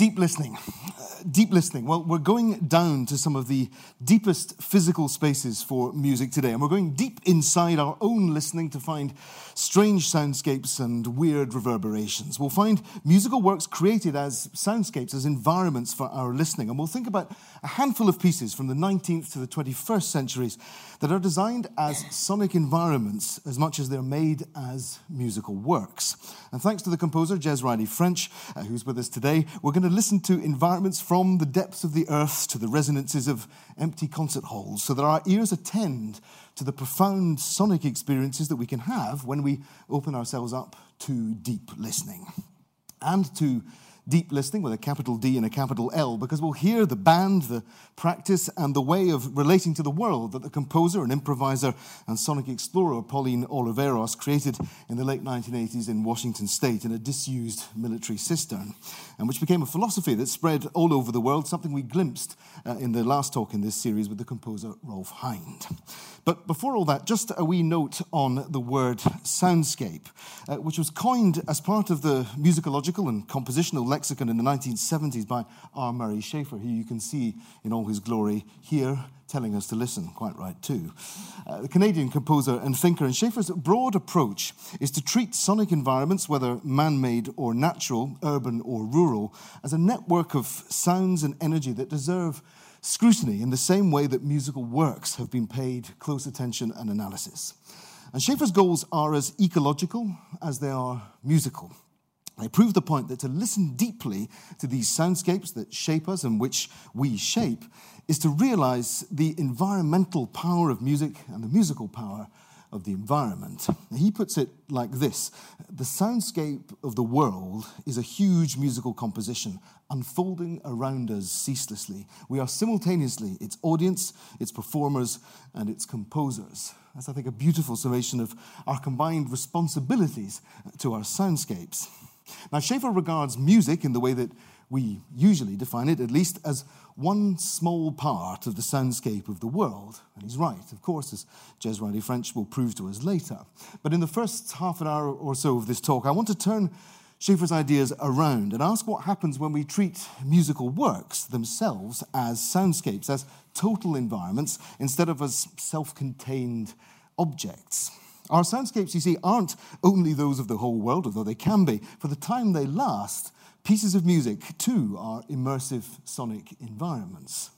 Deep listening. Deep listening. Well, we're going down to some of the deepest physical spaces for music today, and we're going deep inside our own listening to find strange soundscapes and weird reverberations. We'll find musical works created as soundscapes, as environments for our listening, and we'll think about a handful of pieces from the 19th to the 21st centuries that are designed as sonic environments as much as they're made as musical works. And thanks to the composer, Jez Riley French, uh, who's with us today, we're going to listen to environments from the depths of the earth to the resonances of empty concert halls so that our ears attend to the profound sonic experiences that we can have when we open ourselves up to deep listening and to deep listening with a capital D and a capital L because we'll hear the band, the practice, and the way of relating to the world that the composer and improviser and sonic explorer Pauline Oliveros created in the late 1980s in Washington state in a disused military cistern, and which became a philosophy that spread all over the world, something we glimpsed uh, in the last talk in this series with the composer Rolf Hind. But before all that, just a wee note on the word soundscape, uh, which was coined as part of the musicological and compositional lexicon in the 1970s by R. Murray Schafer, who you can see in all his glory here telling us to listen, quite right too. Uh, the Canadian composer and thinker, and Schafer's broad approach is to treat sonic environments, whether man made or natural, urban or rural, as a network of sounds and energy that deserve scrutiny in the same way that musical works have been paid close attention and analysis. And Schafer's goals are as ecological as they are musical. They prove the point that to listen deeply to these soundscapes that shape us and which we shape is to realize the environmental power of music and the musical power of the environment. He puts it like this The soundscape of the world is a huge musical composition unfolding around us ceaselessly. We are simultaneously its audience, its performers, and its composers. That's, I think, a beautiful summation of our combined responsibilities to our soundscapes. Now, Schafer regards music in the way that we usually define it, at least, as one small part of the soundscape of the world. And he's right, of course, as Riley French will prove to us later. But in the first half an hour or so of this talk, I want to turn Schafer's ideas around and ask what happens when we treat musical works themselves as soundscapes, as total environments, instead of as self contained objects. Our soundscapes, you see, aren't only those of the whole world, although they can be. For the time they last, pieces of music, too, are immersive sonic environments.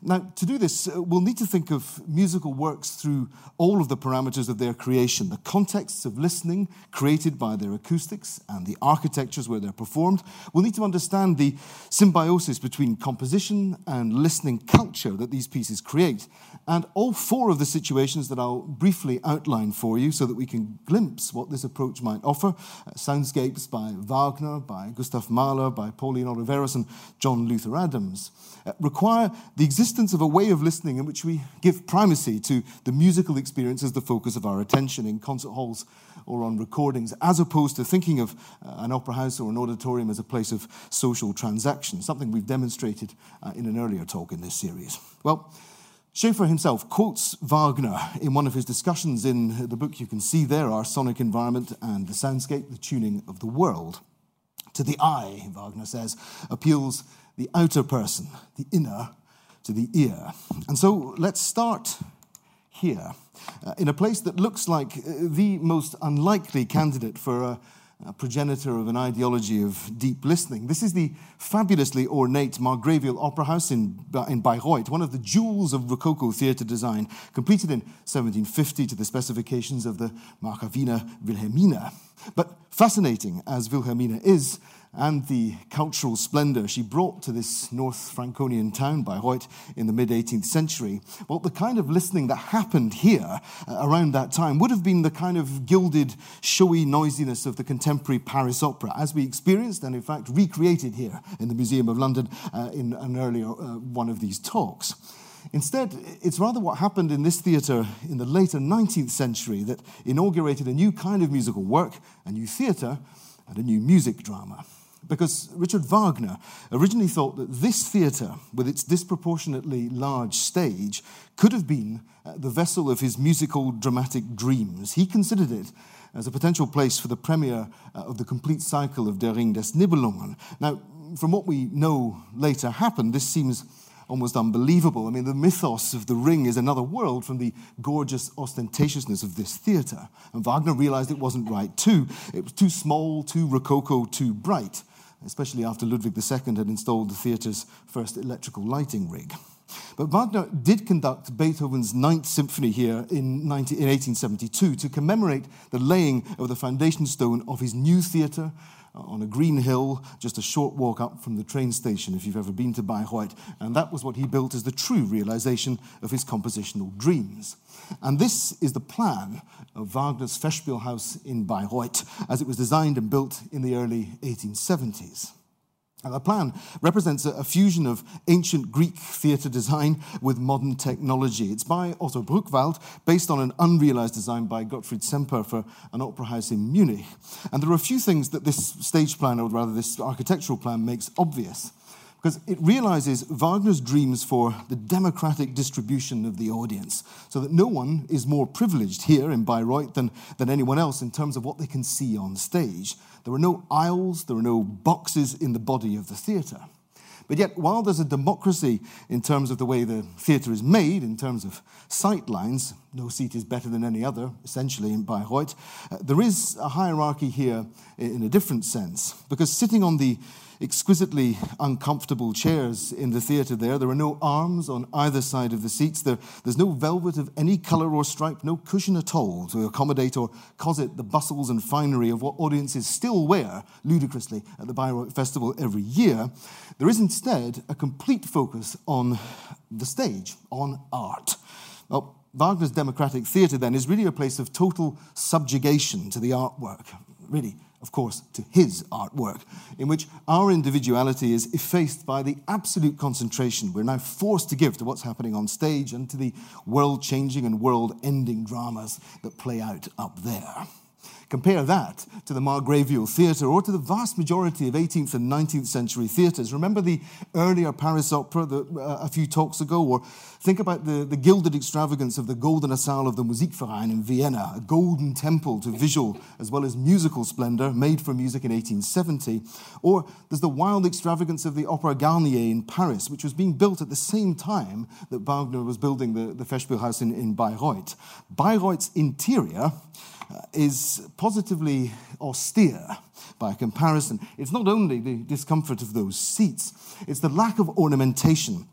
Now, to do this, uh, we'll need to think of musical works through all of the parameters of their creation, the contexts of listening created by their acoustics and the architectures where they're performed. We'll need to understand the symbiosis between composition and listening culture that these pieces create, and all four of the situations that I'll briefly outline for you so that we can glimpse what this approach might offer. Uh, soundscapes by Wagner, by Gustav Mahler, by Pauline Oliveros, and John Luther Adams require the existence of a way of listening in which we give primacy to the musical experience as the focus of our attention in concert halls or on recordings, as opposed to thinking of uh, an opera house or an auditorium as a place of social transaction, something we've demonstrated uh, in an earlier talk in this series. Well, Schafer himself quotes Wagner in one of his discussions in the book you can see there, Our Sonic Environment and the Soundscape, the Tuning of the World. To the eye, Wagner says, appeals the outer person, the inner, to the ear. And so let's start here, uh, in a place that looks like uh, the most unlikely candidate for a, a, progenitor of an ideology of deep listening. This is the fabulously ornate Margravial Opera House in, in Bayreuth, one of the jewels of Rococo theatre design, completed in 1750 to the specifications of the Margravine Wilhelmina. But fascinating as Wilhelmina is, and the cultural splendor she brought to this North Franconian town Bayreuth in the mid 18th century, well, the kind of listening that happened here uh, around that time would have been the kind of gilded, showy noisiness of the contemporary Paris opera, as we experienced and, in fact, recreated here in the Museum of London uh, in an earlier uh, one of these talks. Instead, it's rather what happened in this theatre in the later 19th century that inaugurated a new kind of musical work, a new theatre, and a new music drama. Because Richard Wagner originally thought that this theatre, with its disproportionately large stage, could have been uh, the vessel of his musical dramatic dreams. He considered it as a potential place for the premiere uh, of the complete cycle of Der Ring des Nibelungen. Now, from what we know later happened, this seems almost unbelievable. I mean, the mythos of the ring is another world from the gorgeous ostentatiousness of this theatre. And Wagner realized it wasn't right too. It was too small, too rococo, too bright, especially after Ludwig II had installed the theatre's first electrical lighting rig. But Wagner did conduct Beethoven's Ninth Symphony here in, 19, in 1872 to commemorate the laying of the foundation stone of his new theatre on a green hill, just a short walk up from the train station, if you've ever been to Bayreuth. And that was what he built as the true realization of his compositional dreams. And this is the plan of Wagner's Festspielhaus in Bayreuth, as it was designed and built in the early 1870s. The plan represents a, fusion of ancient Greek theatre design with modern technology. It's by Otto Bruckwald, based on an unrealized design by Gottfried Semper for an opera house in Munich. And there are a few things that this stage plan, or rather this architectural plan, makes obvious because it realizes Wagner's dreams for the democratic distribution of the audience, so that no one is more privileged here in Bayreuth than, than anyone else in terms of what they can see on stage. There are no aisles, there are no boxes in the body of the theatre. But yet, while there's a democracy in terms of the way the theatre is made, in terms of sight lines, no seat is better than any other, essentially, in Bayreuth, uh, there is a hierarchy here in a different sense. Because sitting on the exquisitely uncomfortable chairs in the theatre there. There are no arms on either side of the seats. There, there's no velvet of any colour or stripe, no cushion at all to accommodate or cosset the bustles and finery of what audiences still wear ludicrously at the Bayreuth Festival every year. There is instead a complete focus on the stage, on art. Well, Wagner's democratic theatre then is really a place of total subjugation to the artwork, really of course, to his artwork, in which our individuality is effaced by the absolute concentration we're now forced to give to what's happening on stage and to the world changing and world ending dramas that play out up there. Compare that to the Margravial Theatre or to the vast majority of 18th and 19th century theatres. Remember the earlier Paris opera uh, a few talks ago? Or think about the, the gilded extravagance of the Golden Saal of the Musikverein in Vienna, a golden temple to visual as well as musical splendor made for music in 1870. Or there's the wild extravagance of the Opera Garnier in Paris, which was being built at the same time that Wagner was building the, the Festspielhaus in, in Bayreuth. Bayreuth's interior is positively austere by comparison. It's not only the discomfort of those seats, it's the lack of ornamentation.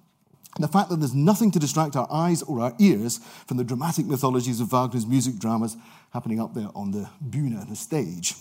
The fact that there's nothing to distract our eyes or our ears from the dramatic mythologies of Wagner's music dramas happening up there on the Bühne, the stage.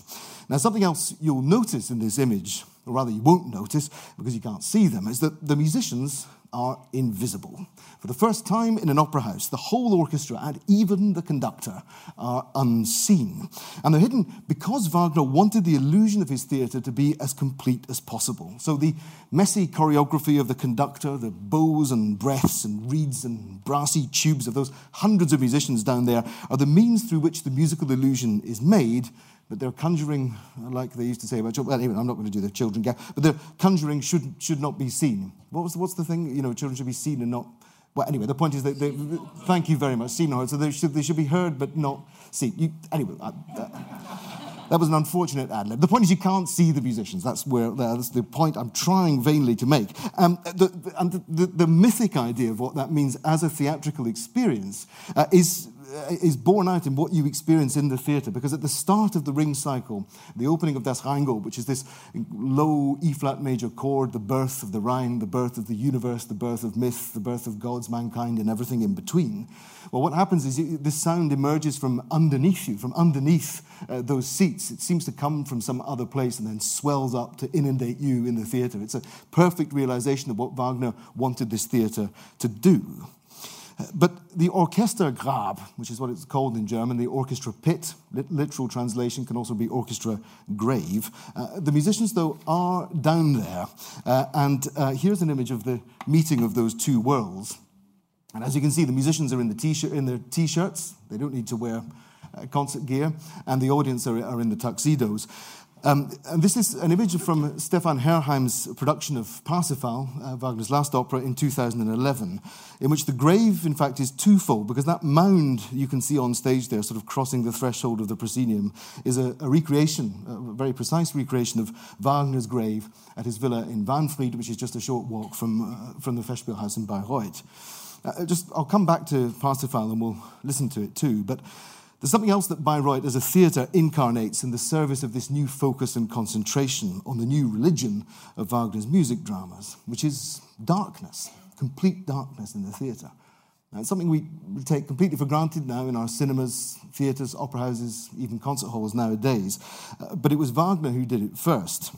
Now, something else you'll notice in this image, or rather you won't notice because you can't see them, is that the musicians are invisible. For the first time in an opera house, the whole orchestra and even the conductor are unseen. And they're hidden because Wagner wanted the illusion of his theatre to be as complete as possible. So the messy choreography of the conductor, the bows and breaths and reeds and brassy tubes of those hundreds of musicians down there are the means through which the musical illusion is made but they're conjuring, like they used to say about children. Well, anyway, I'm not going to do the children gag, but the conjuring should, should not be seen. What was, what's the thing? You know, children should be seen and not. Well, anyway, the point is that they, thank you very much, seen and heard. So they should, they should be heard but not seen. You, anyway, uh, that was an unfortunate ad lib. The point is, you can't see the musicians. That's where that's the point I'm trying vainly to make. Um, the, and the, the, the, mythic idea of what that means as a theatrical experience uh, is uh, is borne out in what you experience in the theatre. Because at the start of the ring cycle, the opening of Das Rheingold, which is this low E flat major chord, the birth of the Rhine, the birth of the universe, the birth of myth, the birth of gods, mankind, and everything in between. Well, what happens is this sound emerges from underneath you, from underneath uh, those seats. It seems to come from some other place and then swells up to inundate you in the theatre. It's a perfect realization of what Wagner wanted this theatre to do. But the Orchestergrab, which is what it's called in German, the orchestra pit, literal translation can also be orchestra grave. Uh, the musicians, though, are down there. Uh, and uh, here's an image of the meeting of those two worlds. And as you can see, the musicians are in, the t-shirt, in their t shirts, they don't need to wear uh, concert gear, and the audience are, are in the tuxedos. Um, and this is an image from Stefan Herheim's production of Parsifal, uh, Wagner's last opera, in 2011, in which the grave, in fact, is twofold, because that mound you can see on stage there, sort of crossing the threshold of the proscenium, is a, a recreation, a very precise recreation of Wagner's grave at his villa in Wahnfried, which is just a short walk from, uh, from the Festspielhaus in Bayreuth. Uh, just, I'll come back to Parsifal and we'll listen to it too, but there's something else that Bayreuth as a theatre incarnates in the service of this new focus and concentration on the new religion of Wagner's music dramas, which is darkness, complete darkness in the theatre. Now, it's something we take completely for granted now in our cinemas, theatres, opera houses, even concert halls nowadays. Uh, but it was Wagner who did it first.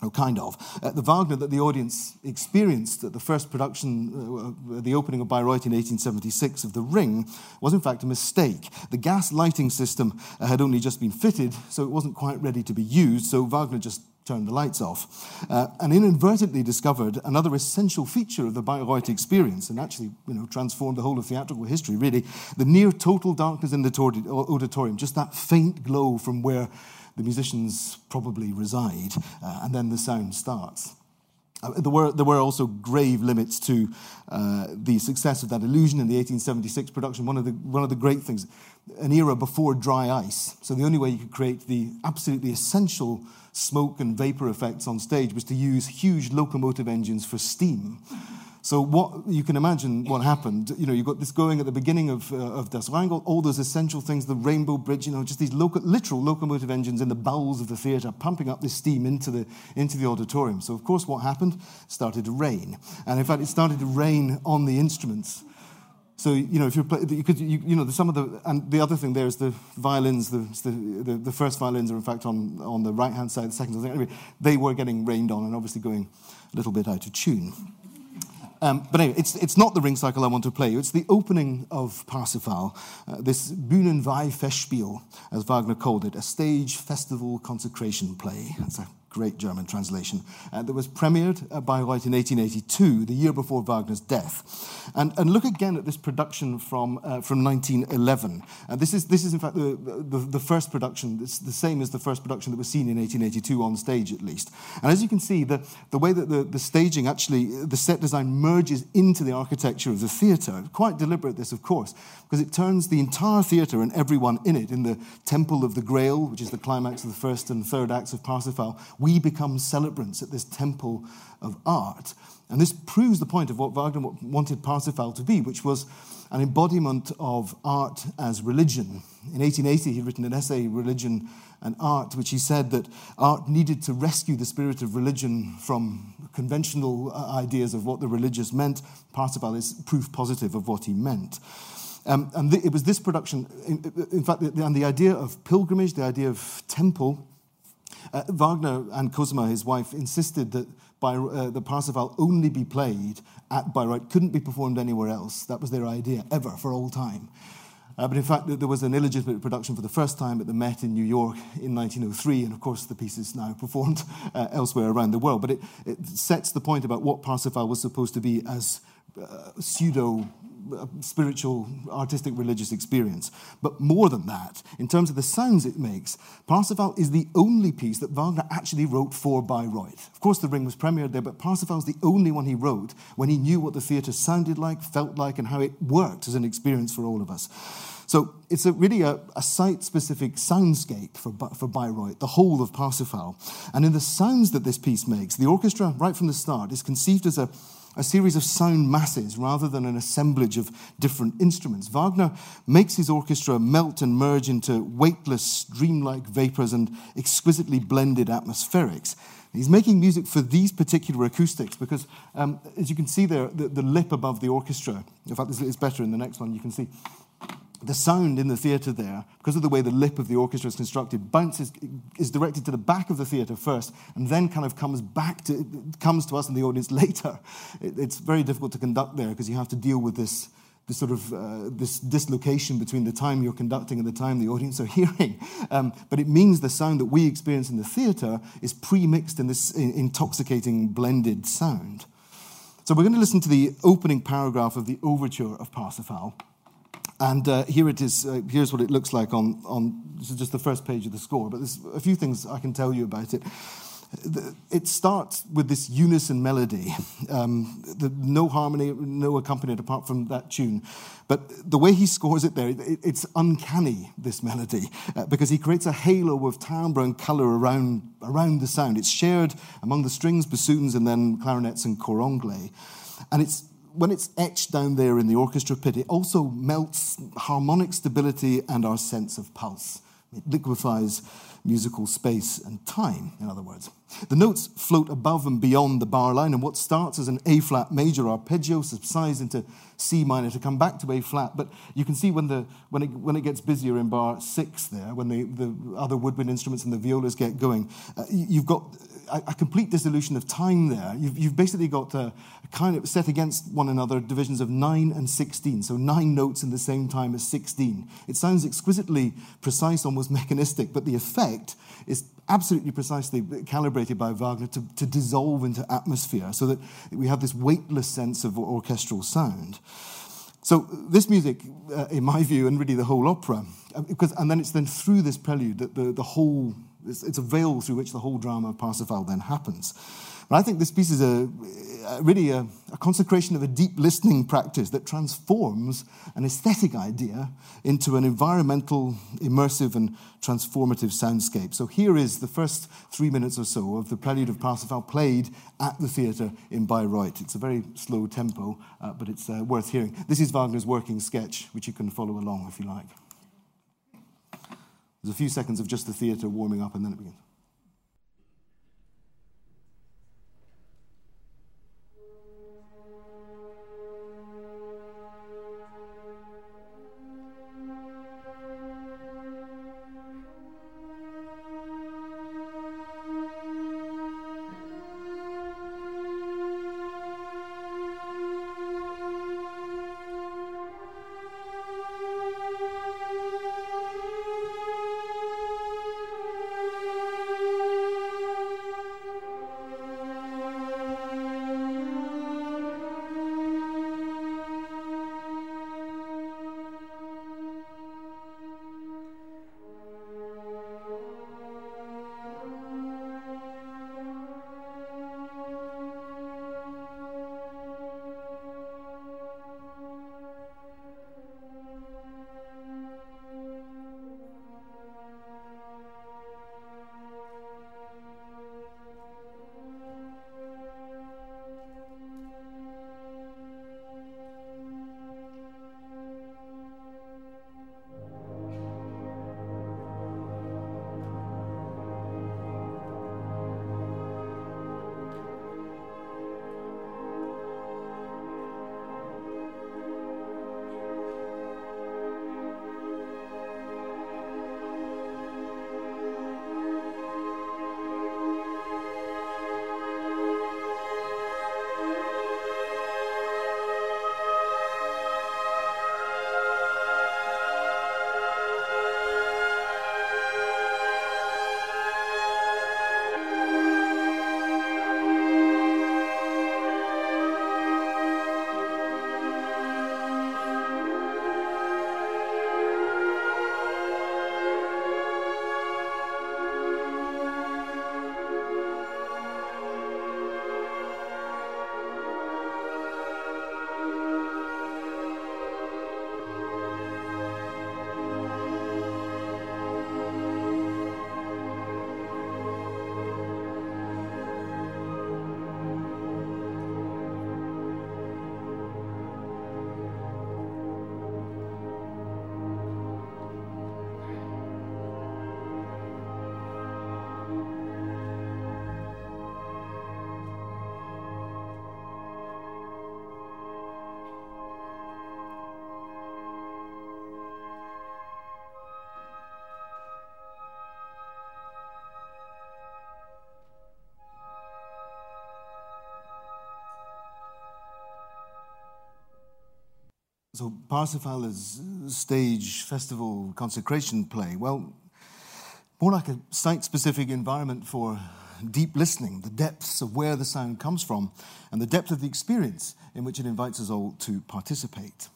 Oh, kind of. Uh, the Wagner that the audience experienced at the first production, uh, the opening of Bayreuth in 1876 of The Ring, was in fact a mistake. The gas lighting system uh, had only just been fitted, so it wasn't quite ready to be used, so Wagner just turned the lights off, uh, and inadvertently discovered another essential feature of the Bayreuth experience, and actually, you know, transformed the whole of theatrical history. Really, the near total darkness in the auditorium, just that faint glow from where the musicians probably reside, uh, and then the sound starts. Uh, there, were, there were also grave limits to uh, the success of that illusion in the 1876 production. One of, the, one of the great things, an era before dry ice. So the only way you could create the absolutely essential smoke and vapor effects on stage was to use huge locomotive engines for steam. So what you can imagine what happened. You know, you got this going at the beginning of, uh, of Das Rheingold, all those essential things, the Rainbow Bridge. You know, just these local, literal locomotive engines in the bowels of the theatre, pumping up this steam into the into the auditorium. So of course, what happened? It started to rain, and in fact, it started to rain on the instruments. So you know, if you're you could you, you, know some of the and the other thing there is the violins. The, the, the first violins are in fact on on the right hand side. The second, anyway, they were getting rained on and obviously going a little bit out of tune. Um, but anyway, it's, it's not the ring cycle I want to play you. It's the opening of Parsifal, uh, this Bühnenweihfestspiel, as Wagner called it, a stage festival consecration play. That's a great German translation, uh, that was premiered uh, by Bayreuth in 1882, the year before Wagner's death. And, and look again at this production from, uh, from 1911. Uh, this, is, this is, in fact, the, the, the, first production. It's the same as the first production that was seen in 1882 on stage, at least. And as you can see, the, the way that the, the staging actually, the set design merges into the architecture of the theatre, quite deliberate, this, of course, because it turns the entire theatre and everyone in it, in the Temple of the Grail, which is the climax of the first and third acts of Parsifal, we become celebrants at this temple of art. And this proves the point of what Wagner wanted Parsifal to be, which was an embodiment of art as religion. In 1880, he'd written an essay, Religion and Art, which he said that art needed to rescue the spirit of religion from conventional uh, ideas of what the religious meant. Parsifal is proof positive of what he meant. Um, and it was this production, in, in fact, the, and the idea of pilgrimage, the idea of temple, uh, Wagner and Cosima, his wife, insisted that by, uh, the Parsifal only be played at Bayreuth, couldn't be performed anywhere else. That was their idea, ever, for all time. Uh, but in fact, there was an illegitimate production for the first time at the Met in New York in 1903, and of course, the piece is now performed uh, elsewhere around the world. But it, it, sets the point about what Parsifal was supposed to be as uh, pseudo spiritual, artistic, religious experience. But more than that, in terms of the sounds it makes, Parsifal is the only piece that Wagner actually wrote for Bayreuth. Of course, The Ring was premiered there, but Parsifal is the only one he wrote when he knew what the theatre sounded like, felt like, and how it worked as an experience for all of us. So it's a, really a, a site-specific soundscape for, for Bayreuth, the whole of Parsifal. And in the sounds that this piece makes, the orchestra, right from the start, is conceived as a a series of sound masses rather than an assemblage of different instruments. Wagner makes his orchestra melt and merge into weightless, dreamlike vapors and exquisitely blended atmospherics. He's making music for these particular acoustics because, um, as you can see there, the, the, lip above the orchestra, in fact, it's better in the next one, you can see the sound in the theatre there, because of the way the lip of the orchestra is constructed, bounces is directed to the back of the theatre first, and then kind of comes back to comes to us in the audience later. It, it's very difficult to conduct there because you have to deal with this. This sort of uh, this dislocation between the time you're conducting and the time the audience are hearing, um, but it means the sound that we experience in the theatre is pre-mixed in this intoxicating blended sound. So we're going to listen to the opening paragraph of the overture of Parsifal, And uh, here it is. Uh, here's what it looks like on, on this is just the first page of the score, but there's a few things I can tell you about it. It starts with this unison melody, um, the, no harmony, no accompaniment apart from that tune. But the way he scores it there, it, it's uncanny, this melody, uh, because he creates a halo of timbre and colour around, around the sound. It's shared among the strings, bassoons, and then clarinets and cor anglais. And it's when it's etched down there in the orchestra pit, it also melts harmonic stability and our sense of pulse. It liquefies musical space and time, in other words. The notes float above and beyond the bar line, and what starts as an A flat major arpeggio subsides into C minor to come back to A flat. But you can see when, the, when, it, when it gets busier in bar six there, when the, the other woodwind instruments and the violas get going, uh, you've got a, a, complete dissolution of time there. You've, you've basically got a, a, kind of set against one another divisions of 9 and 16, so nine notes in the same time as 16. It sounds exquisitely precise, almost mechanistic, but the effect is absolutely precisely calibrated by Wagner to, to dissolve into atmosphere so that we have this weightless sense of orchestral sound. So this music, uh, in my view, and really the whole opera, uh, because, and then it's then through this prelude that the, the whole, it's, it's a veil through which the whole drama of Parsifal then happens. And I think this piece is a, really a, a, consecration of a deep listening practice that transforms an aesthetic idea into an environmental, immersive, and transformative soundscape. So here is the first three minutes or so of the Prelude of Parsifal played at the theatre in Bayreuth. It's a very slow tempo, uh, but it's uh, worth hearing. This is Wagner's working sketch, which you can follow along if you like. There's a few seconds of just the theatre warming up, and then it begins. So Parsifal is uh, stage, festival, consecration play. Well, more like a site-specific environment for deep listening, the depths of where the sound comes from, and the depth of the experience in which it invites us all to participate.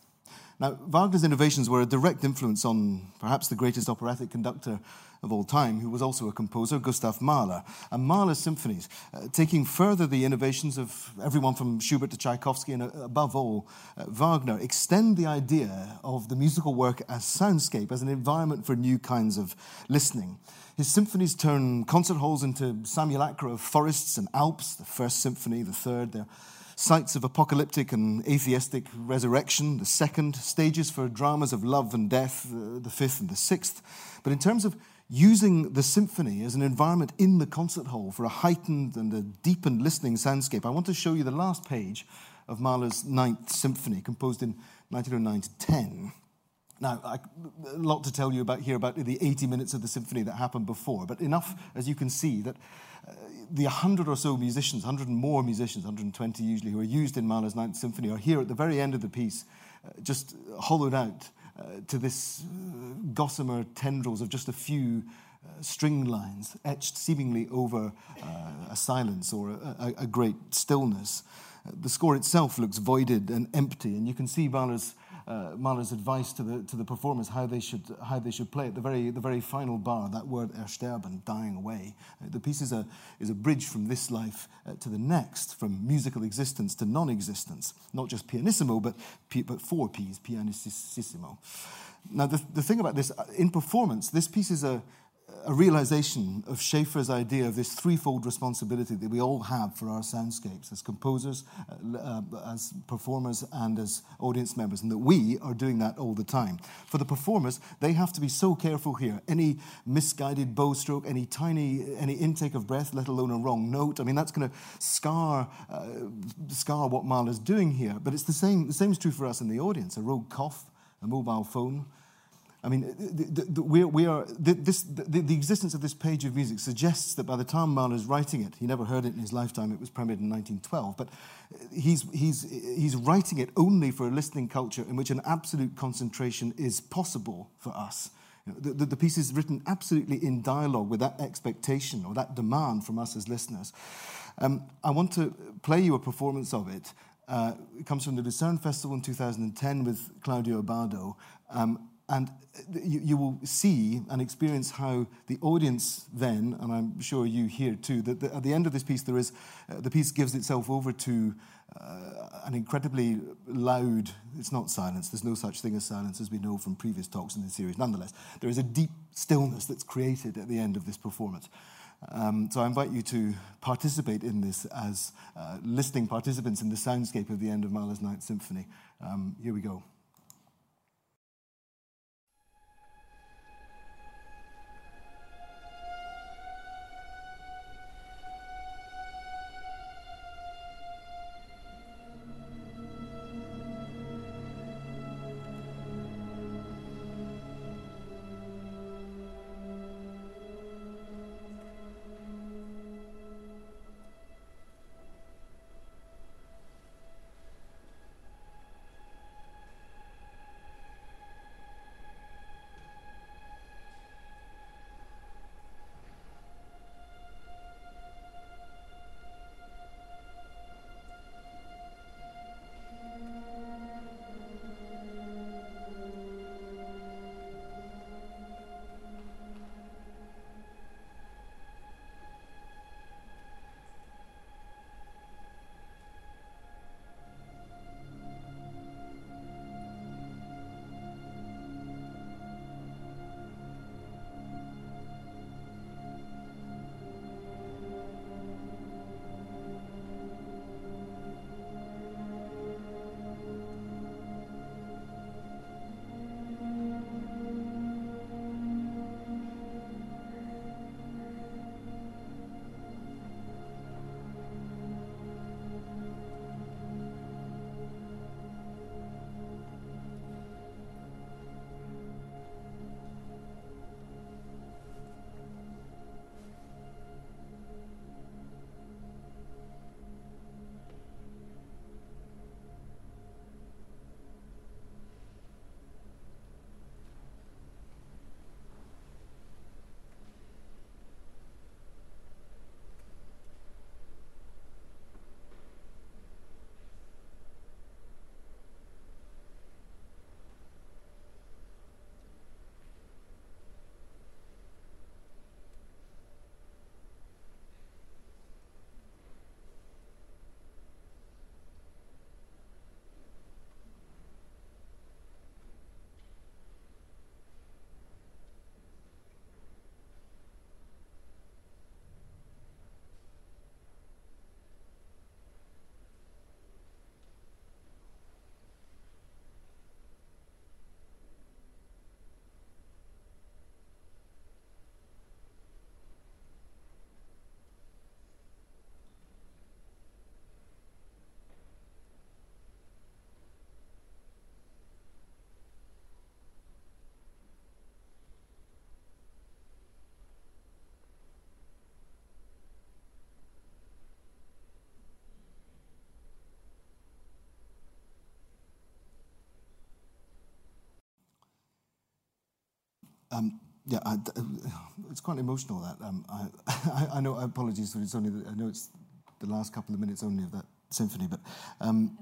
Now, Wagner's innovations were a direct influence on perhaps the greatest operatic conductor of all time, who was also a composer, Gustav Mahler. And Mahler's symphonies, uh, taking further the innovations of everyone from Schubert to Tchaikovsky and uh, above all, uh, Wagner, extend the idea of the musical work as soundscape, as an environment for new kinds of listening. His symphonies turn concert halls into simulacra of forests and Alps, the first symphony, the third, they're sites of apocalyptic and atheistic resurrection, the second, stages for dramas of love and death, uh, the fifth and the sixth. But in terms of using the symphony as an environment in the concert hall for a heightened and a deepened listening soundscape, I want to show you the last page of Mahler's Ninth Symphony, composed in 1909 to 10. Now, I, a lot to tell you about here about the 80 minutes of the symphony that happened before, but enough, as you can see, that the 100 or so musicians, 100 and more musicians, 120 usually, who are used in Mahler's Ninth Symphony, are here at the very end of the piece, uh, just hollowed out uh, to this uh, gossamer tendrils of just a few string lines etched seemingly over a silence or a, a great stillness. the score itself looks voided and empty, and you can see Mahler's uh, Mahler's advice to the, to the performers how they should, how they should play it. The very, the very final bar, that word ersterben, dying away. Uh, the piece is a, is a bridge from this life uh, to the next, from musical existence to non existence. Not just pianissimo, but, but four P's, pianissimo. Now, the, the thing about this, uh, in performance, this piece is a, a realization of Schafer's idea of this threefold responsibility that we all have for our soundscapes as composers, uh, uh, as performers, and as audience members, and that we are doing that all the time. For the performers, they have to be so careful here. Any misguided bow stroke, any tiny, any intake of breath, let alone a wrong note, I mean, that's going to scar, uh, scar what Mahler's doing here. But it's the same, the same is true for us in the audience. A rogue cough, a mobile phone, I mean, the, the, the, we we are this, the, existence of this page of music suggests that by the time Mahler's writing it, he never heard it in his lifetime, it was premiered in 1912, but he's, he's, he's writing it only for a listening culture in which an absolute concentration is possible for us. The, the, piece is written absolutely in dialogue with that expectation or that demand from us as listeners. Um, I want to play you a performance of it. Uh, it comes from the Lucerne Festival in 2010 with Claudio Abbado. Um, and you, you, will see and experience how the audience then, and I'm sure you here too, that the, at the end of this piece, there is, uh, the piece gives itself over to uh, an incredibly loud, it's not silence, there's no such thing as silence as we know from previous talks in the series. Nonetheless, there is a deep stillness that's created at the end of this performance. Um, so I invite you to participate in this as uh, listening participants in the soundscape of the end of Mahler's Ninth Symphony. Um, here we go. Um, yeah, I, it's quite emotional that. Um, I, I, know. Apologies for it's only. The, I know it's the last couple of minutes only of that symphony, but um,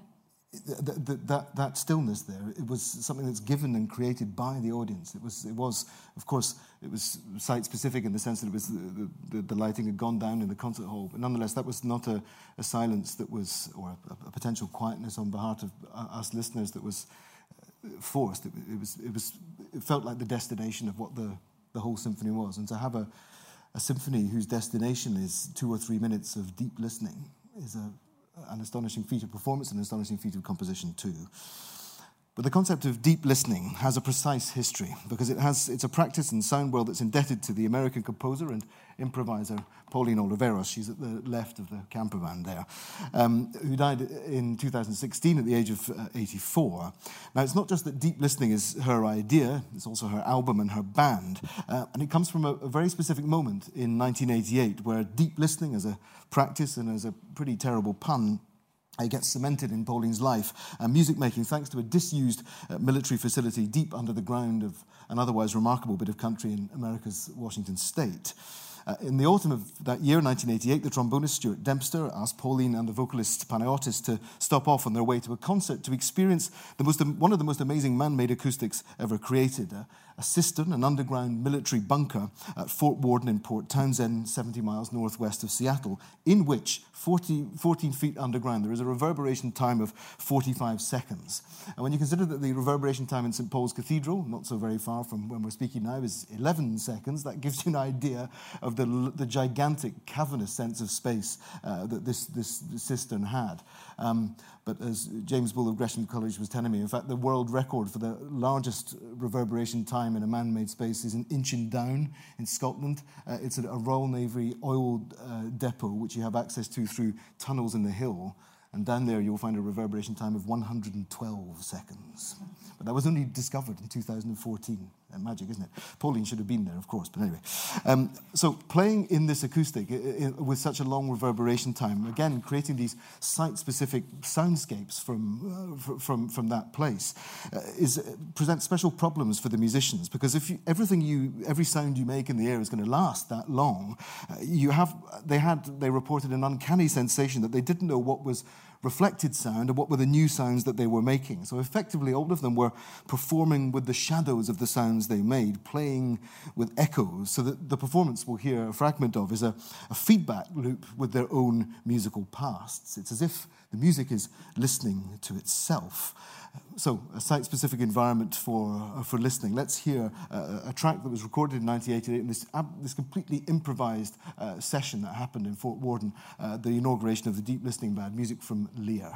that, that, that stillness there, it was something that's given and created by the audience. It was, it was of course, it was site specific in the sense that it was the, the, the lighting had gone down in the concert hall, but nonetheless, that was not a, a silence that was, or a, a, potential quietness on behalf of us listeners that was uh, forced. It, it, was, it, was, it felt like the destination of what the, the whole symphony was. And to have a, a symphony whose destination is two or three minutes of deep listening is a an astonishing feat of performance and an astonishing feat of composition, too. But the concept of deep listening has a precise history because it has, it's a practice in sound world that's indebted to the American composer and improviser Pauline Oliveros. She's at the left of the camper van there, um, who died in 2016 at the age of uh, 84. Now, it's not just that deep listening is her idea, it's also her album and her band. Uh, and it comes from a, a very specific moment in 1988 where deep listening as a practice and as a pretty terrible pun it gets cemented in Pauline's life. Uh, music making, thanks to a disused uh, military facility deep under the ground of an otherwise remarkable bit of country in America's Washington state. Uh, in the autumn of that year, 1988, the trombonist Stuart Dempster asked Pauline and the vocalist Panaiotis to stop off on their way to a concert to experience most, one of the most amazing man made acoustics ever created. Uh, a cistern, an underground military bunker at Fort Worden in Port Townsend, 70 miles northwest of Seattle, in which 40, 14 feet underground there is a reverberation time of 45 seconds. And when you consider that the reverberation time in St. Paul's Cathedral, not so very far from when we're speaking now, is 11 seconds, that gives you an idea of the, the gigantic, cavernous sense of space uh, that this, this cistern had. Um, but as James Bull of Gresham College was telling me, in fact, the world record for the largest reverberation time in a man made space is an inch in Inchindown in Scotland. Uh, it's a, a, Royal Navy oil uh, depot which you have access to through tunnels in the hill. And down there, you'll find a reverberation time of 112 seconds. But that was only discovered in 2014. Magic, isn't it? Pauline should have been there, of course, but anyway. Um, so, playing in this acoustic with such a long reverberation time, again, creating these site specific soundscapes from, uh, from, from that place, uh, is, uh, presents special problems for the musicians because if you, everything you, every sound you make in the air is going to last that long, uh, you have, they had, they reported an uncanny sensation that they didn't know what was reflected sound and what were the new sounds that they were making. So effectively, all of them were performing with the shadows of the sounds they made, playing with echoes. So that the performance we'll hear a fragment of is a, a feedback loop with their own musical pasts. It's as if the music is listening to itself. So, a site specific environment for, uh, for listening. Let's hear uh, a track that was recorded in 1988 in this, this completely improvised uh, session that happened in Fort Worden, uh, the inauguration of the Deep Listening Band, music from Lear.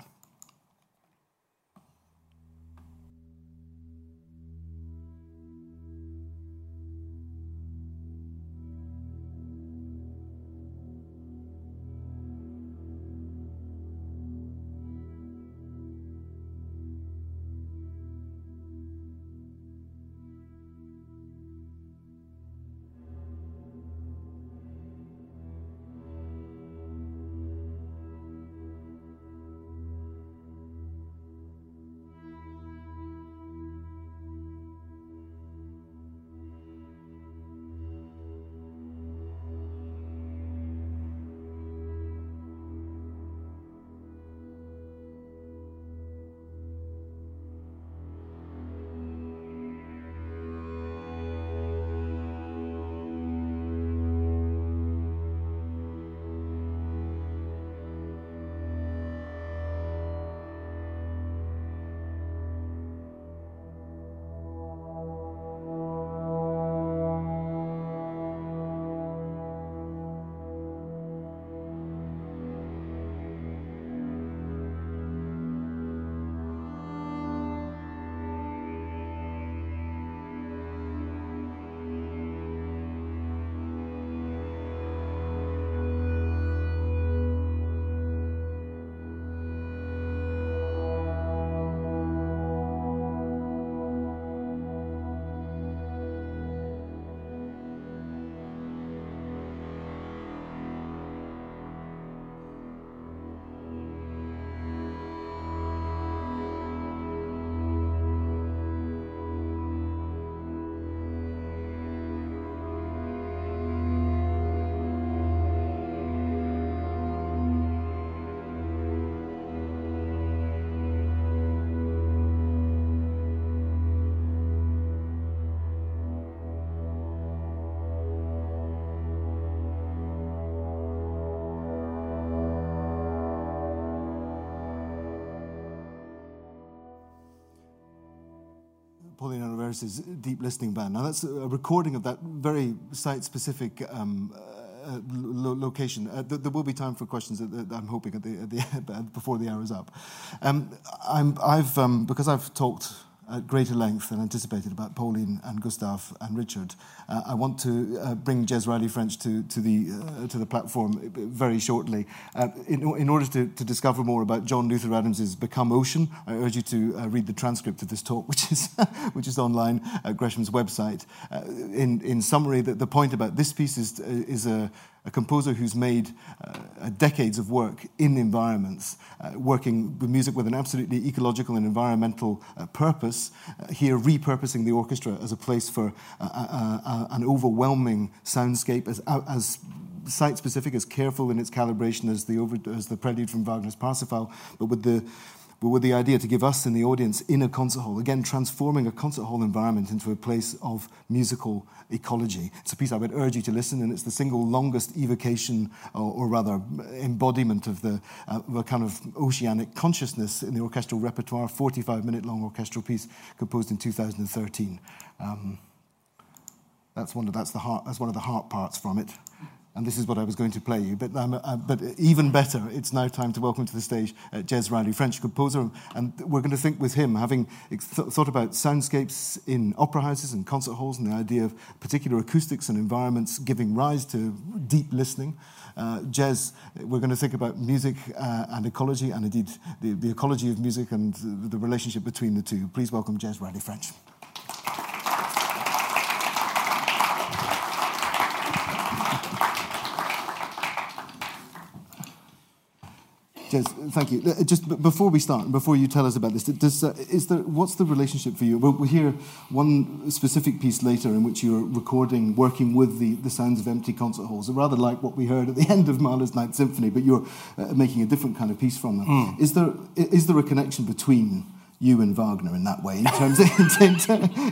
Pauline Oliveros' Deep Listening Band. Now, that's a recording of that very site specific um, uh, lo- location. Uh, th- there will be time for questions. At the, I'm hoping at the, at the before the hour is up. Um, I'm, I've um, because I've talked at greater length than anticipated about Pauline and Gustav and Richard. Uh, I want to uh, bring Jez Riley French to, to, the, uh, to the platform very shortly. Uh, in, in order to, to discover more about John Luther Adams's Become Ocean, I urge you to uh, read the transcript of this talk, which is, which is online at Gresham's website. Uh, in, in summary, the, the point about this piece is, is a a composer who's made uh, decades of work in environments, uh, working with music with an absolutely ecological and environmental uh, purpose, uh, here repurposing the orchestra as a place for uh, uh, an overwhelming soundscape, as, as site specific, as careful in its calibration as the, over, as the prelude from Wagner's Parsifal, but with the but with the idea to give us in the audience in a concert hall, again, transforming a concert hall environment into a place of musical ecology. It's a piece I would urge you to listen, and it's the single longest evocation, or, or rather embodiment of the, uh, of a kind of oceanic consciousness in the orchestral repertoire, 45 minute long orchestral piece composed in 2013. Um, that's, one of, that's, the heart, that's one of the heart parts from it and this is what I was going to play you. But, um, uh, but even better, it's now time to welcome to the stage uh, Jez Riley, French composer, and we're going to think with him, having th- thought about soundscapes in opera houses and concert halls, and the idea of particular acoustics and environments giving rise to deep listening. Uh, Jez, we're going to think about music uh, and ecology, and indeed the, the ecology of music and the relationship between the two. Please welcome Jez Riley French. Jez, thank you. Uh, just before we start, before you tell us about this, does, uh, is there, what's the relationship for you? We'll, we'll hear one specific piece later in which you're recording, working with the, the sounds of empty concert halls, rather like what we heard at the end of Mahler's Ninth Symphony, but you're uh, making a different kind of piece from them. Mm. Is, there, is there a connection between you and Wagner in that way, in terms of, in,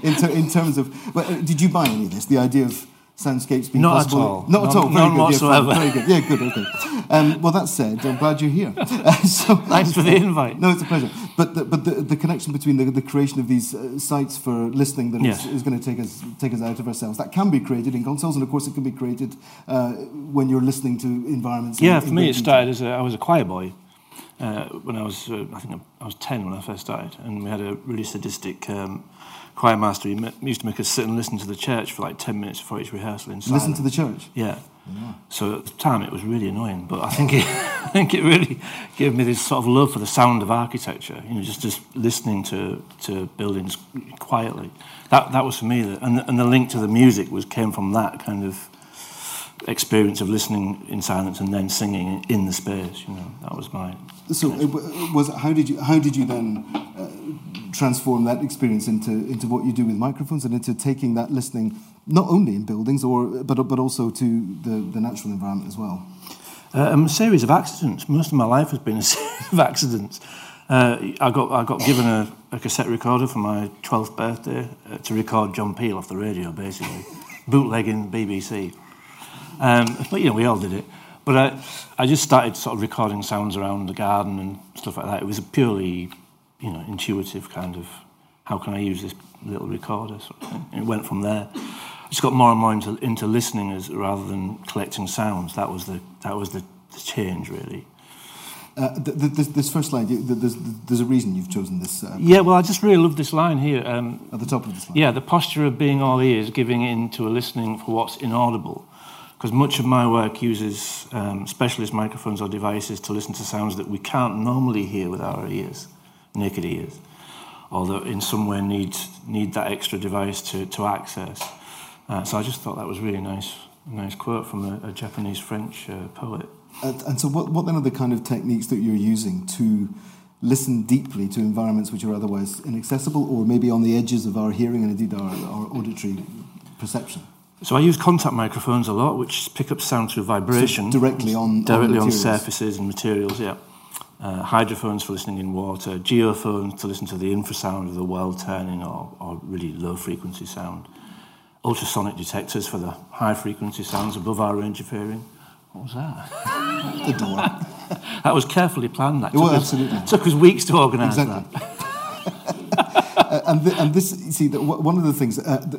in, in, terms of, but, uh, did you buy any of this? The idea of soundscapes being not possible? At all. Not, at all. Very good. whatsoever. Yeah, very good. Yeah, good. Okay. Um, well, that said, I'm glad you're here. So, Thanks for the invite. No, it's a pleasure. But the, but the, the connection between the, the creation of these uh, sites for listening that yes. is, is going to take us take us out of ourselves. That can be created in consoles, and of course, it can be created uh, when you're listening to environments. Yeah, in, for in me, it started as a, I was a choir boy. Uh, when I was, uh, I think I was 10 when I first started, and we had a really sadistic um, choir master, he used to make us sit and listen to the church for like 10 minutes before each rehearsal. In listen to the church? Yeah. yeah. So at the time it was really annoying, but I think it, I think it really gave me this sort of love for the sound of architecture, you know, just, just listening to, to buildings quietly. That, that was for me, the, and, the, and the link to the music was came from that kind of experience of listening in silence and then singing in the space, you know, that was my... So it was, how, did you, how did you then... Uh, transform that experience into, into what you do with microphones and into taking that listening not only in buildings or but, but also to the, the natural environment as well? Uh, um, a series of accidents. Most of my life has been a series of accidents. Uh, I got I got given a, a cassette recorder for my 12th birthday uh, to record John Peel off the radio, basically, bootlegging BBC. Um, but you know, we all did it. But I, I just started sort of recording sounds around the garden and stuff like that. It was a purely you know, intuitive kind of, how can I use this little recorder? Sort of thing. It went from there. I just got more and more into, into listening as rather than collecting sounds. That was the that was the, the change really. Uh, this, this, first line, there's, there's, a reason you've chosen this. Uh, yeah, well, I just really love this line here. Um, at the top of this line. Yeah, the posture of being all ears, giving in to a listening for what's inaudible. Because much of my work uses um, specialist microphones or devices to listen to sounds that we can't normally hear with our ears naked ears, or that in some way need, need that extra device to, to access. Uh, so I just thought that was really nice, a nice quote from a, a Japanese French uh, poet. And, and so, what, what then are the kind of techniques that you're using to listen deeply to environments which are otherwise inaccessible or maybe on the edges of our hearing and indeed our, our auditory perception? So I use contact microphones a lot, which pick up sound through vibration. So directly on directly on, on surfaces and materials. Yeah uh, hydrophones for listening in water, geophones to listen to the infrasound of the world turning or, or really low frequency sound, ultrasonic detectors for the high frequency sounds above our range of hearing. What was that? the door. that was carefully planned. That took, well, us, took us weeks to organise exactly. that. uh, and, the, and this, you see, the, one of the things, uh, the,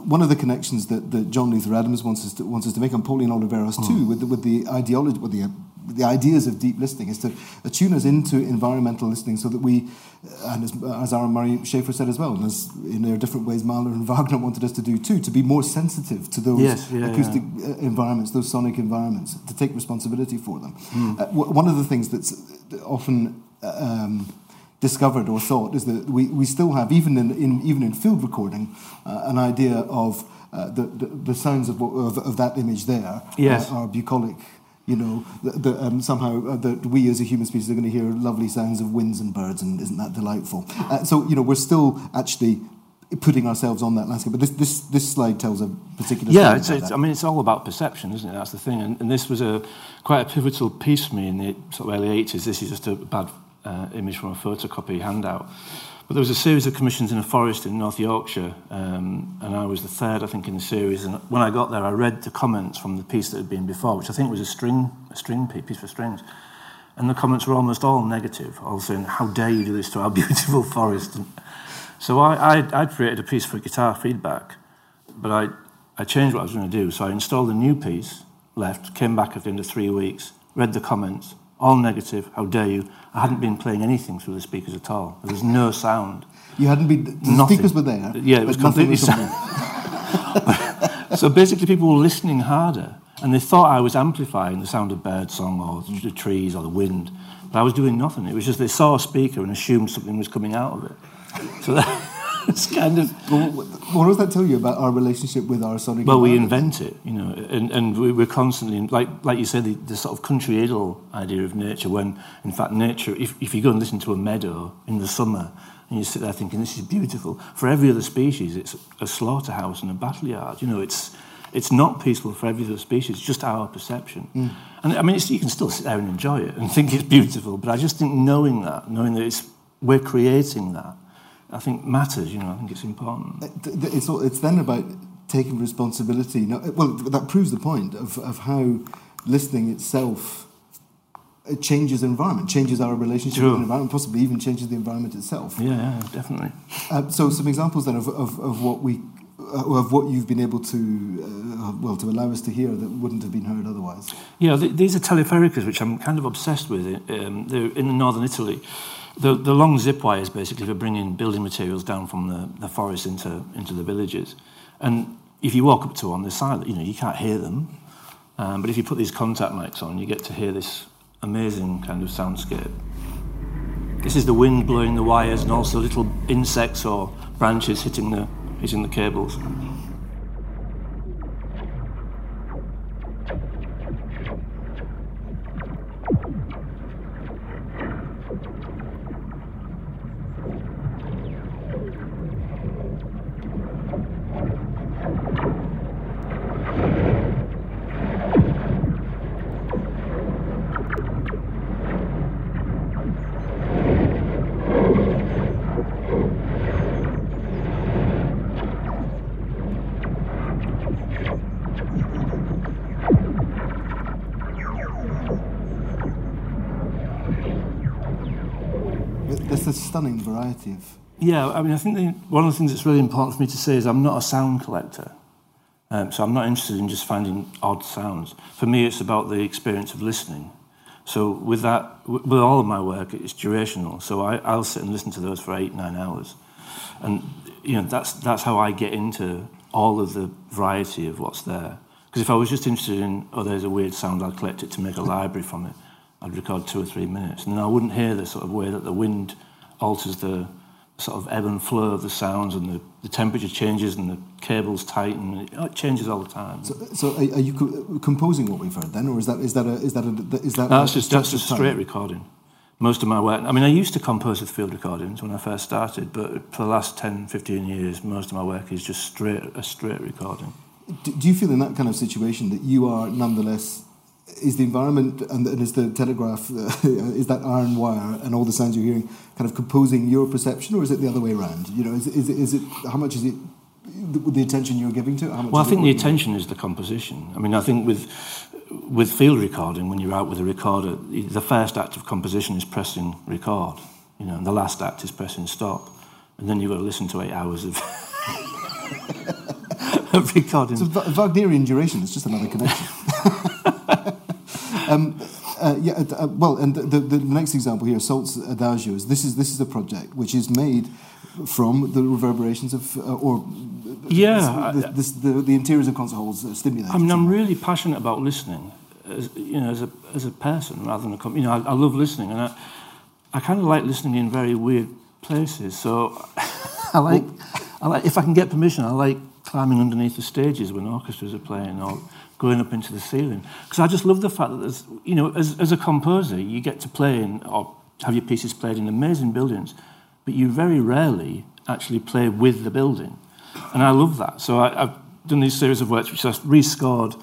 one of the connections that, that John Luther Adams wants us to, wants us to make, and Pauline Oliveros mm. too, with the, with the ideology, with the the ideas of deep listening is to attune us into environmental listening so that we, and as, as R. Murray Schafer said as well, and as in there are different ways Mahler and Wagner wanted us to do too, to be more sensitive to those yes, yeah, acoustic yeah. Uh, environments, those sonic environments, to take responsibility for them. Mm. Uh, one of the things that's often um, discovered or thought is that we, we still have, even in, in even in field recording, uh, an idea of uh, the, the, the, sounds of, of, of, that image there yes. are, are bucolic you know, the, um, somehow uh, that we as a human species are going to hear lovely sounds of winds and birds, and isn't that delightful? Uh, so, you know, we're still actually putting ourselves on that landscape. But this, this, this slide tells a particular yeah, it's, it's, I mean, it's all about perception, isn't it? That's the thing. And, and, this was a quite a pivotal piece for me in the sort of early 80s. This is just a bad uh, image from a photocopy handout. But there was a series of commissions in a forest in North Yorkshire, um, and I was the third, I think, in the series. And when I got there, I read the comments from the piece that had been before, which I think was a string, a string piece for strings. And the comments were almost all negative, all saying, "How dare you do this to our beautiful forest?" And so I, I'd, I'd created a piece for guitar feedback, but I, I changed what I was going to do. So I installed a new piece, left, came back at the end of three weeks, read the comments, all negative. How dare you? I hadn't been playing anything through the speakers at all. There was no sound. You hadn't been. The nothing. speakers were there. Yeah, it was completely silent. so basically, people were listening harder, and they thought I was amplifying the sound of bird song or the trees or the wind, but I was doing nothing. It was just they saw a speaker and assumed something was coming out of it. So. That, it's kind of. what does that tell you about our relationship with our sonic? Well, we invent it, you know, and, and we're constantly like like you said, the, the sort of country idyll idea of nature. When in fact, nature, if if you go and listen to a meadow in the summer, and you sit there thinking this is beautiful, for every other species, it's a slaughterhouse and a battle yard. You know, it's it's not peaceful for every other species, it's just our perception. Mm. And I mean, you can still sit there and enjoy it and think it's beautiful, but I just think knowing that, knowing that it's, we're creating that, I think matters. You know, I think it's important. It's it's then about taking responsibility. No, well, that proves the point of of how listening itself it changes the environment, changes our relationship sure. with the environment, possibly even changes the environment itself. Yeah, yeah definitely. Uh, so, some examples then of, of, of what we uh, of what you've been able to uh, well to allow us to hear that wouldn't have been heard otherwise. Yeah, th- these are telefericas, which I'm kind of obsessed with. Um, they're in northern Italy. The, the long zip wires basically for bringing building materials down from the, the forest into, into the villages. And if you walk up to one, they're silent, you know, you can't hear them. Um, but if you put these contact mics on, you get to hear this amazing kind of soundscape. This is the wind blowing the wires and also little insects or branches hitting the, hitting the cables. Stunning variety of. Yeah, I mean, I think the, one of the things that's really important for me to say is I'm not a sound collector. Um, so I'm not interested in just finding odd sounds. For me, it's about the experience of listening. So with that, with all of my work, it's durational. So I, I'll sit and listen to those for eight, nine hours, and you know that's that's how I get into all of the variety of what's there. Because if I was just interested in, oh, there's a weird sound, I'll collect it to make a library from it. I'd record two or three minutes, and then I wouldn't hear the sort of way that the wind alters the sort of ebb and flow of the sounds and the, the temperature changes and the cables tighten. It oh, changes all the time. So, so are, are you co- composing what we've heard then, or is that is that a, is that a, is that? No, that's just that's just straight recording. Most of my work. I mean, I used to compose with field recordings when I first started, but for the last 10, 15 years, most of my work is just straight a straight recording. Do, do you feel in that kind of situation that you are nonetheless is the environment and, and is the telegraph uh, is that iron wire and all the sounds you're hearing kind of composing your perception or is it the other way around? You know is, is, is it how much is it the, the attention you're giving to it? Well I think the attention is the composition. I mean I think with with field recording when you're out with a recorder the first act of composition is pressing record you know and the last act is pressing stop. And then you've got to listen to eight hours of, of recording. So Va- Wagnerian duration. Is just another connection. um, uh, yeah, uh, well, and the, the, the next example here, Salt's Adagios. This is this is a project which is made from the reverberations of, uh, or Yeah, the, the, the, the interiors of concert halls uh, stimulated. I mean, I'm really passionate about listening, as, you know, as a, as a person rather than a company. You know, I, I love listening, and I, I kind of like listening in very weird places. So I like, I like, if I can get permission, I like climbing underneath the stages when orchestras are playing or going up into the ceiling. Because I just love the fact that there's, you know, as, as a composer, you get to play in or have your pieces played in amazing buildings, but you very rarely actually play with the building. And I love that. So I, I've done these series of works which I've rescored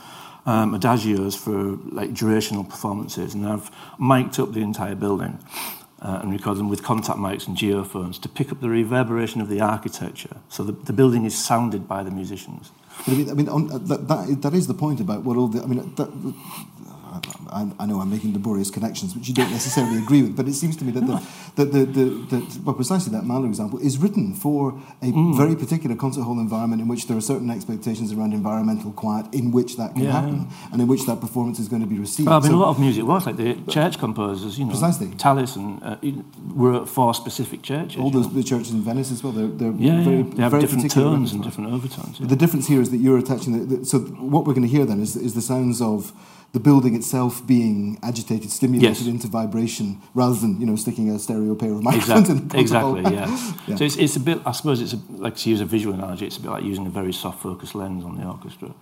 um, adagios for like durational performances, and I've mic'd up the entire building uh, and record them with contact mics and geophones to pick up the reverberation of the architecture. So the, the building is sounded by the musicians. But I mean, I mean on, uh, that, that, that is the point about what all the. I mean, that, I, I know I'm making laborious connections, which you don't necessarily agree with, but it seems to me that the, that the, the, the well, precisely that Mahler example is written for a Mm. very particular concert hall environment in which there are certain expectations around environmental quiet in which that can Yeah, happen and in which that performance is going to be received. Well, I mean, So- a lot of music was like the church composers, you know, Precisely. Tallis and uh, were for specific churches. all those know. the churches in Venice as well. They're, they're yeah, very, yeah, they have very different tones and different overtones. yeah. The difference here is that you're attaching the, the so what we're going to hear then is, is the sounds of the building itself being agitated, stimulated Yes. into vibration, rather than you know sticking a stereo pair of microphones Exactly, exactly, hall. yeah. So it's, it's a bit, I suppose it's a, like to use a visual analogy, it's a bit like using a very soft focus lens on the orchestra.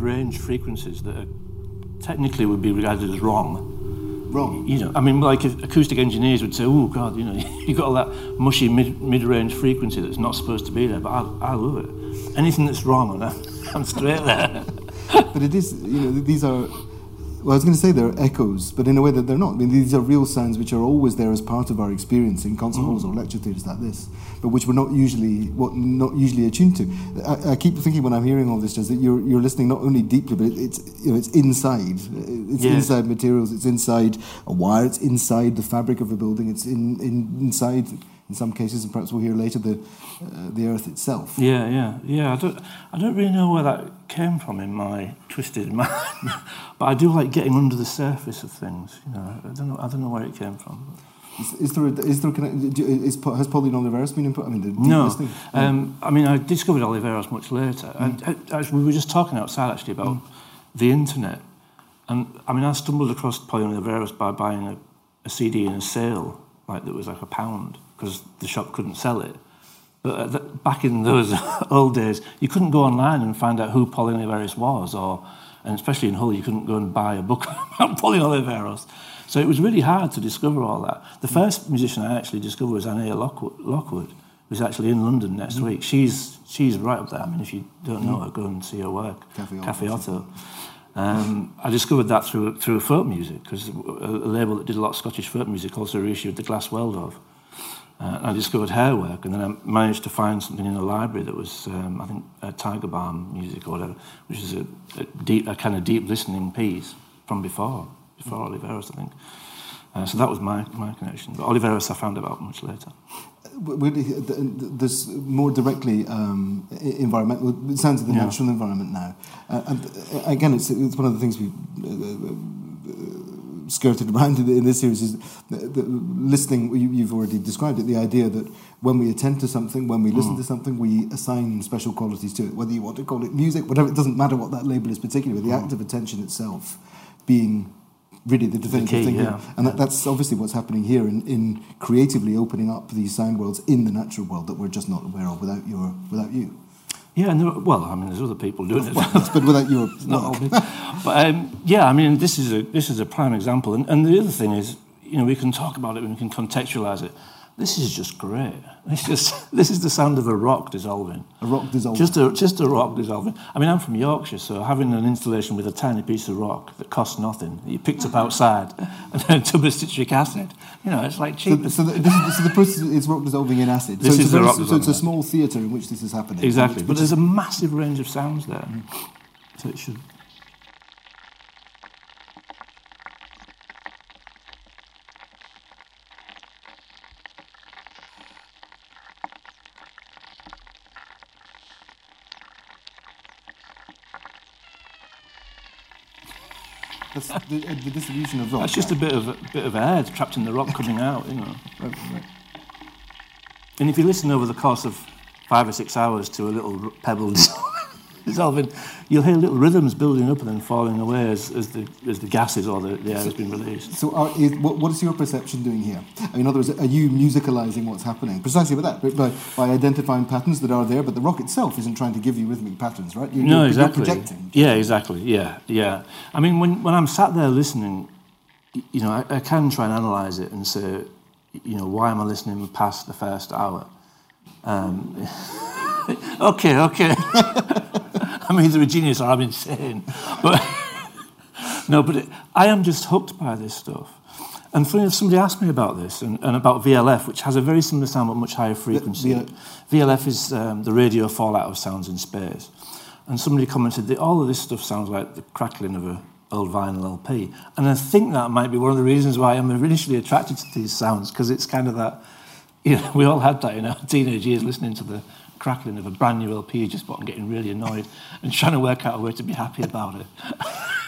Lot of these mid-range frequencies that are, technically would be regarded as wrong. Wrong. You know, I mean, like acoustic engineers would say, "Oh God, you know, you got all that mushy mid mid-range frequency that's not supposed to be there." But I, I love it. Anything that's wrong, I'm, I'm straight there. But it is you know these are. Well, I was going to say they're echoes, but in a way that they're not. I mean, these are real sounds which are always there as part of our experience in concert halls mm. or lecture theatres like this, but which we're not usually what not usually attuned to. I, I keep thinking when I'm hearing all this, Jez, that you're you're listening not only deeply, but it, it's you know it's inside. It's Yeah. inside materials. It's inside a wire. It's inside the fabric of a building. It's in, in inside. In some cases, and perhaps we'll hear later, the uh, the earth itself. Yeah, yeah, yeah. I don't, I don't really know where that came from in my twisted mind, but I do like getting under the surface of things. You know, I don't know, I don't know where it came from. Is, is there a, is there a is, has Pauline Oliveros been input? I mean, No, listening. um, I mean, I discovered Oliveros much later. And uh, actually, we were just talking outside actually about the internet, and I mean, I stumbled across Pauline Oliveros by buying a, a CD in a sale, like that was like a pound because the shop couldn't sell it. But uh, back in those old days, you couldn't go online and find out who Pauline Oliveros was, or and especially in Hull, you couldn't go and buy a book about Pauline Oliveros. So it was really hard to discover all that. The first musician I actually discovered was Annea Lockwood, Lockwood who's actually in London next week. She's she's right up there. I mean, if you don't know her, go and see her work. Cafe Oto. Um, I discovered that through through folk music because a, a label that did a lot of Scottish folk music also reissued the Glass World of. Uh, I discovered her work, and then I managed to find something in a library that was, um, I think, uh, Tiger Balm music or whatever, which is a, a, deep, a kind of deep listening piece from before, before Oliveros, I think. Uh, so that was my, my connection. But Oliveros I found out much later. There's more directly um, environmental, it sounds of the yeah. natural environment now. Uh, and uh, again, it's, it's one of the things we uh, uh, skirted around in this series is the, the listening, you, have already described it, the idea that when we attend to something, when we listen mm. to something, we assign special qualities to it. Whether you want to call it music, whatever, it doesn't matter what that label is particularly, the mm. act of attention itself being really the definitive the thing yeah. And that, that's obviously what's happening here in, in creatively opening up these sound worlds in the natural world that we're just not aware of without your without you. Yeah, and there, well, I mean, there's other people doing it, but without your not But um, yeah, I mean, this is a this is a prime example, and, and the other thing is, you know, we can talk about it, and we can contextualize it this is just great. It's just this is the sound of a rock dissolving. A rock dissolving. Just a just a rock dissolving. I mean, I'm from Yorkshire, so having an installation with a tiny piece of rock that costs nothing, that you picked up outside, and then a tub of citric acid, you know, it's like cheap. So, so, the, is, so the process is rock dissolving in acid. This so is the rock So it's a small theatre in which this is happening. Exactly, but there's a massive range of sounds there, mm. so it should That's the, eh, the distribution of rock. That's just a bit of a bit of air trapped in the rock coming out, you know. Right, right. And if you listen over the course of five or six hours to a little pebble dissolving, you'll hear little rhythms building up and then falling away as, as, the, as the gases or the, the air has been released. So, are, is, what, what is your perception doing here? In other words, are you musicalizing what's happening? Precisely with that, by, by identifying patterns that are there, but the rock itself isn't trying to give you rhythmic patterns, right? You're, no, you're, exactly. You're projecting. Yeah, exactly. Yeah, yeah. I mean, when, when I'm sat there listening, you know, I, I can try and analyze it and say, you know, why am I listening past the first hour? Um, okay, okay. I'm either a genius or I'm insane. But no, but it, I am just hooked by this stuff. And funny enough, somebody asked me about this and, and, about VLF, which has a very similar sound but much higher frequency. The, the, VLF is um, the radio fallout of sounds in space. And somebody commented that all of this stuff sounds like the crackling of a old vinyl LP. And I think that might be one of the reasons why I'm initially attracted to these sounds, because it's kind of that, you know, we all had that in our teenage years listening to the crackling of a brand new LP just bought and getting really annoyed and trying to work out a way to be happy about it.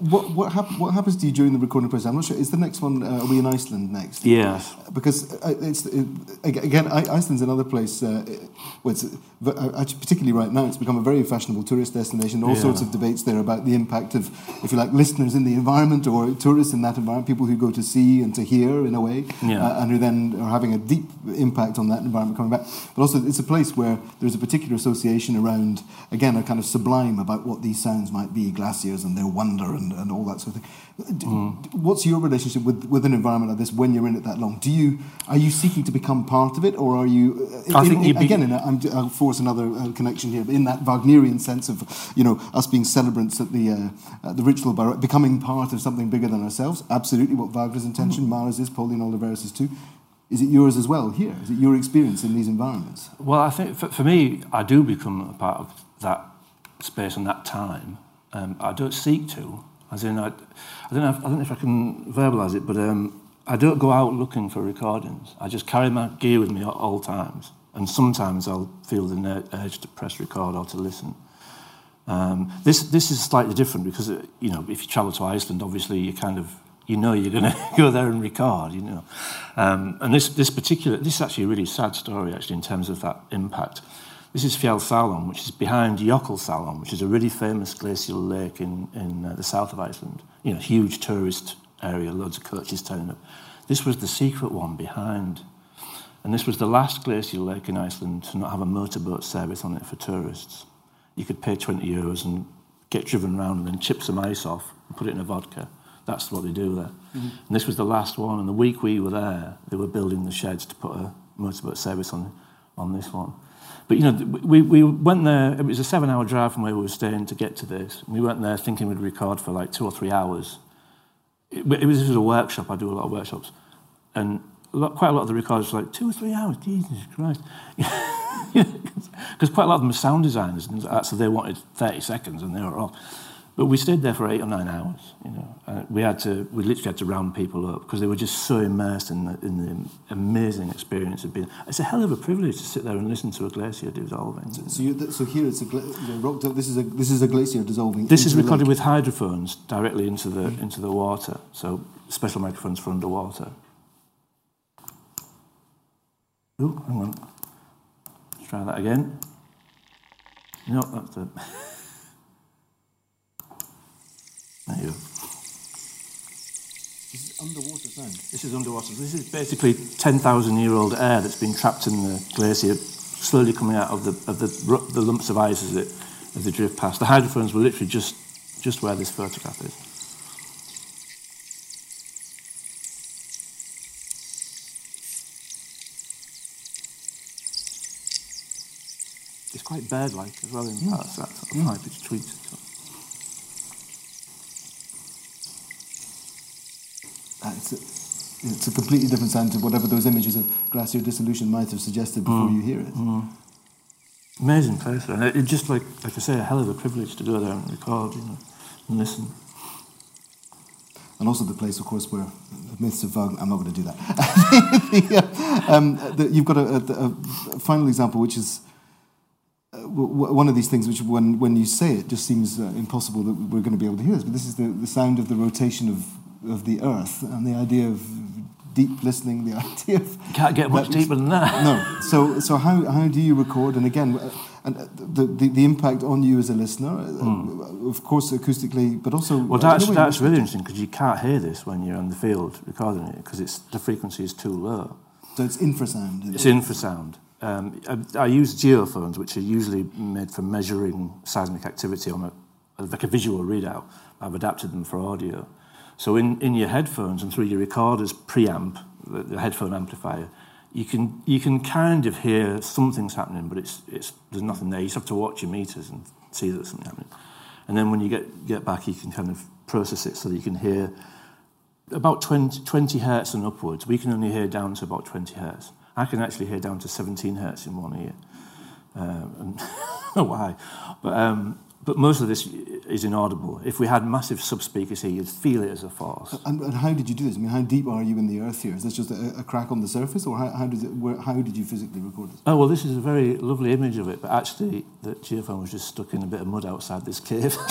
What what, hap- what, happens to you during the recording process? I'm not sure. Is the next one? Uh, are we in Iceland next? Yes. Because uh, it's it, again, Iceland's another place. Uh, where it's, uh, particularly right now, it's become a very fashionable tourist destination. All yeah. sorts of debates there about the impact of, if you like, listeners in the environment or tourists in that environment, people who go to see and to hear in a way, yeah. uh, and who then are having a deep impact on that environment coming back. But also, it's a place where there's a particular association around, again, a kind of sublime about what these sounds might be, glaciers and their wonder and, and all that sort of thing. Mm. What's your relationship with, with an environment like this when you're in it that long? Do you are you seeking to become part of it, or are you? Uh, I in, think in, again, in a, I'm, I'll force another uh, connection here, but in that Wagnerian sense of you know us being celebrants at the uh, at the ritual bar, becoming part of something bigger than ourselves. Absolutely, what Wagner's intention, mm. Mahler's is, Pauline Oliveros is too. Is it yours as well here? Is it your experience in these environments? Well, I think for, for me, I do become a part of that space and that time. Um, I don't seek to. As in, I, I, don't, know if, I don't know if I can verbalise it, but um, I don't go out looking for recordings. I just carry my gear with me at all times. And sometimes I'll feel the urge to press record or to listen. Um, this, this is slightly different because, uh, you know, if you travel to Iceland, obviously you kind of, you know you're going to go there and record, you know. Um, and this, this particular, this is actually a really sad story, actually, in terms of that impact. This is Fjallsárlón, which is behind Jökulsárlón, which is a really famous glacial lake in, in uh, the south of Iceland. You know, huge tourist area, loads of coaches turning up. This was the secret one behind. And this was the last glacial lake in Iceland to not have a motorboat service on it for tourists. You could pay 20 euros and get driven around and then chip some ice off and put it in a vodka. That's what they do there. Mm-hmm. And this was the last one. And the week we were there, they were building the sheds to put a motorboat service on, on this one. But you know, we, we went there. It was a seven-hour drive from where we were staying to get to this. We went there thinking we'd record for like two or three hours. It, it was, a workshop. I do a lot of workshops, and a lot, quite a lot of the recorders were like two or three hours. Jesus Christ! Because quite a lot of them are sound designers, and so they wanted thirty seconds, and they were off. But we stayed there for eight or nine hours. You know, and we had to we literally had to round people up because they were just so immersed in the, in the amazing experience of being. It's a hell of a privilege to sit there and listen to a glacier dissolving. So, you, so here it's a gla- rocked up. This is a this is a glacier dissolving. This is recorded with hydrophones directly into the mm-hmm. into the water. So special microphones for underwater. Ooh, hang on. Let's try that again. No, that's it. There you go. This is underwater sound. This is underwater. This is basically 10,000 year old air that's been trapped in the glacier, slowly coming out of the, of the, the lumps of ice as, it, as they drift past. The hydrophones were literally just, just where this photograph is. It's quite bird like as well in hmm. parts, that sort of high pitched tweet. So. Uh, it's, a, it's a completely different sound to whatever those images of glacier dissolution might have suggested before Mm. you hear it. Amazing place, and it, it just like like I say, a hell of a privilege to go there and record, you know, and listen. And also the place, of course, where the myths of Wagner. I'm not going to do that. The, uh, um, the, you've got a, a, a final example, which is uh, w- w- one of these things which, when, when you say it, just seems uh, impossible that we're going to be able to hear this. But this is the, the sound of the rotation of, of the earth and the idea of deep listening, the idea of. Can't get much deeper than that. No. So, so how, how do you record? And again, and the, the, the impact on you as a listener, uh, of course, acoustically, but also. Well, uh, in that's, that's really interesting because you can't hear this when you're on the field recording it because it's the frequency is too low. So it's infrasound. It's infrasound. Um, I, I use geophones, which are usually made for measuring seismic activity on a, like a visual readout. I've adapted them for audio. So in, in your headphones and through your recorder's preamp, the, the headphone amplifier, you can you can kind of hear something's happening, but it's it's there's nothing there. You just have to watch your meters and see that something happening. And then when you get get back, you can kind of process it so that you can hear about 20, 20 hertz and upwards. We can only hear down to about 20 hertz. I can actually hear down to 17 hertz in one ear. Um, and why. But, um, but most of this is inaudible. If we had massive sub-speakers here, you'd feel it as a force. And, and how did you do this? I mean, how deep are you in the earth here? Is this just a, a crack on the surface, or how, how, it, where, how did you physically record this? Oh, well, this is a very lovely image of it, but actually the geophone was just stuck in a bit of mud outside this cave.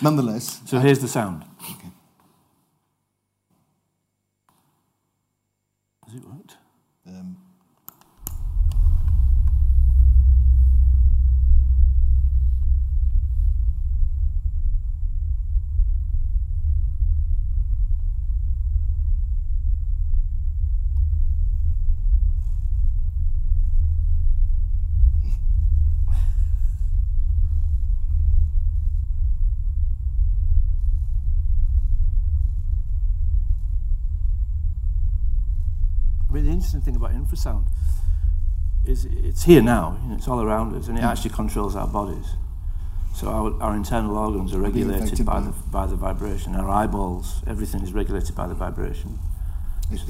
Nonetheless, so here's the sound. Okay. Has it worked? um, I mean, the interesting thing about infrasound is it's here now, you know, it's all around us, and it actually controls our bodies. So our, our internal organs are regulated by by the, by the vibration. Our eyeballs, everything is regulated by the vibration. it,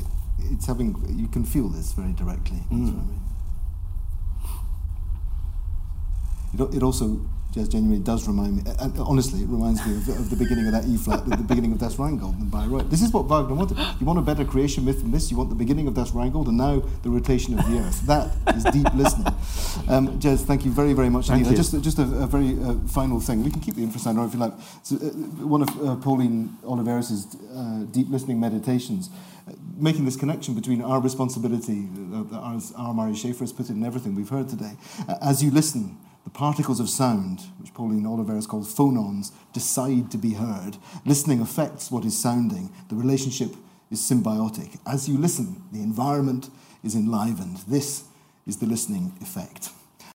it's having you can feel this very directly. That's Mm. what I mean. It, it also just genuinely does remind me. And honestly, it reminds me of, of the beginning of that E flat, the, the beginning of Das Rheingold and Bayreuth. This is what Wagner wanted. You want a better creation myth than this. You want the beginning of Das Rheingold and now the rotation of the Earth. That is deep listening. Um, Jez, thank you very, very much Thank indeed. you. Just, just a, a very uh, final thing. We can keep the infrasound on if you like. So, uh, one of uh, Pauline Oliveros' uh, deep listening meditations, uh, making this connection between our responsibility, uh, our, our Murray Schafer has put it in everything we've heard today. Uh, as you listen, the particles of sound, which Pauline Oliveros calls phonons, decide to be heard. Listening affects what is sounding. The relationship is symbiotic. As you listen, the environment is enlivened. This is the listening effect.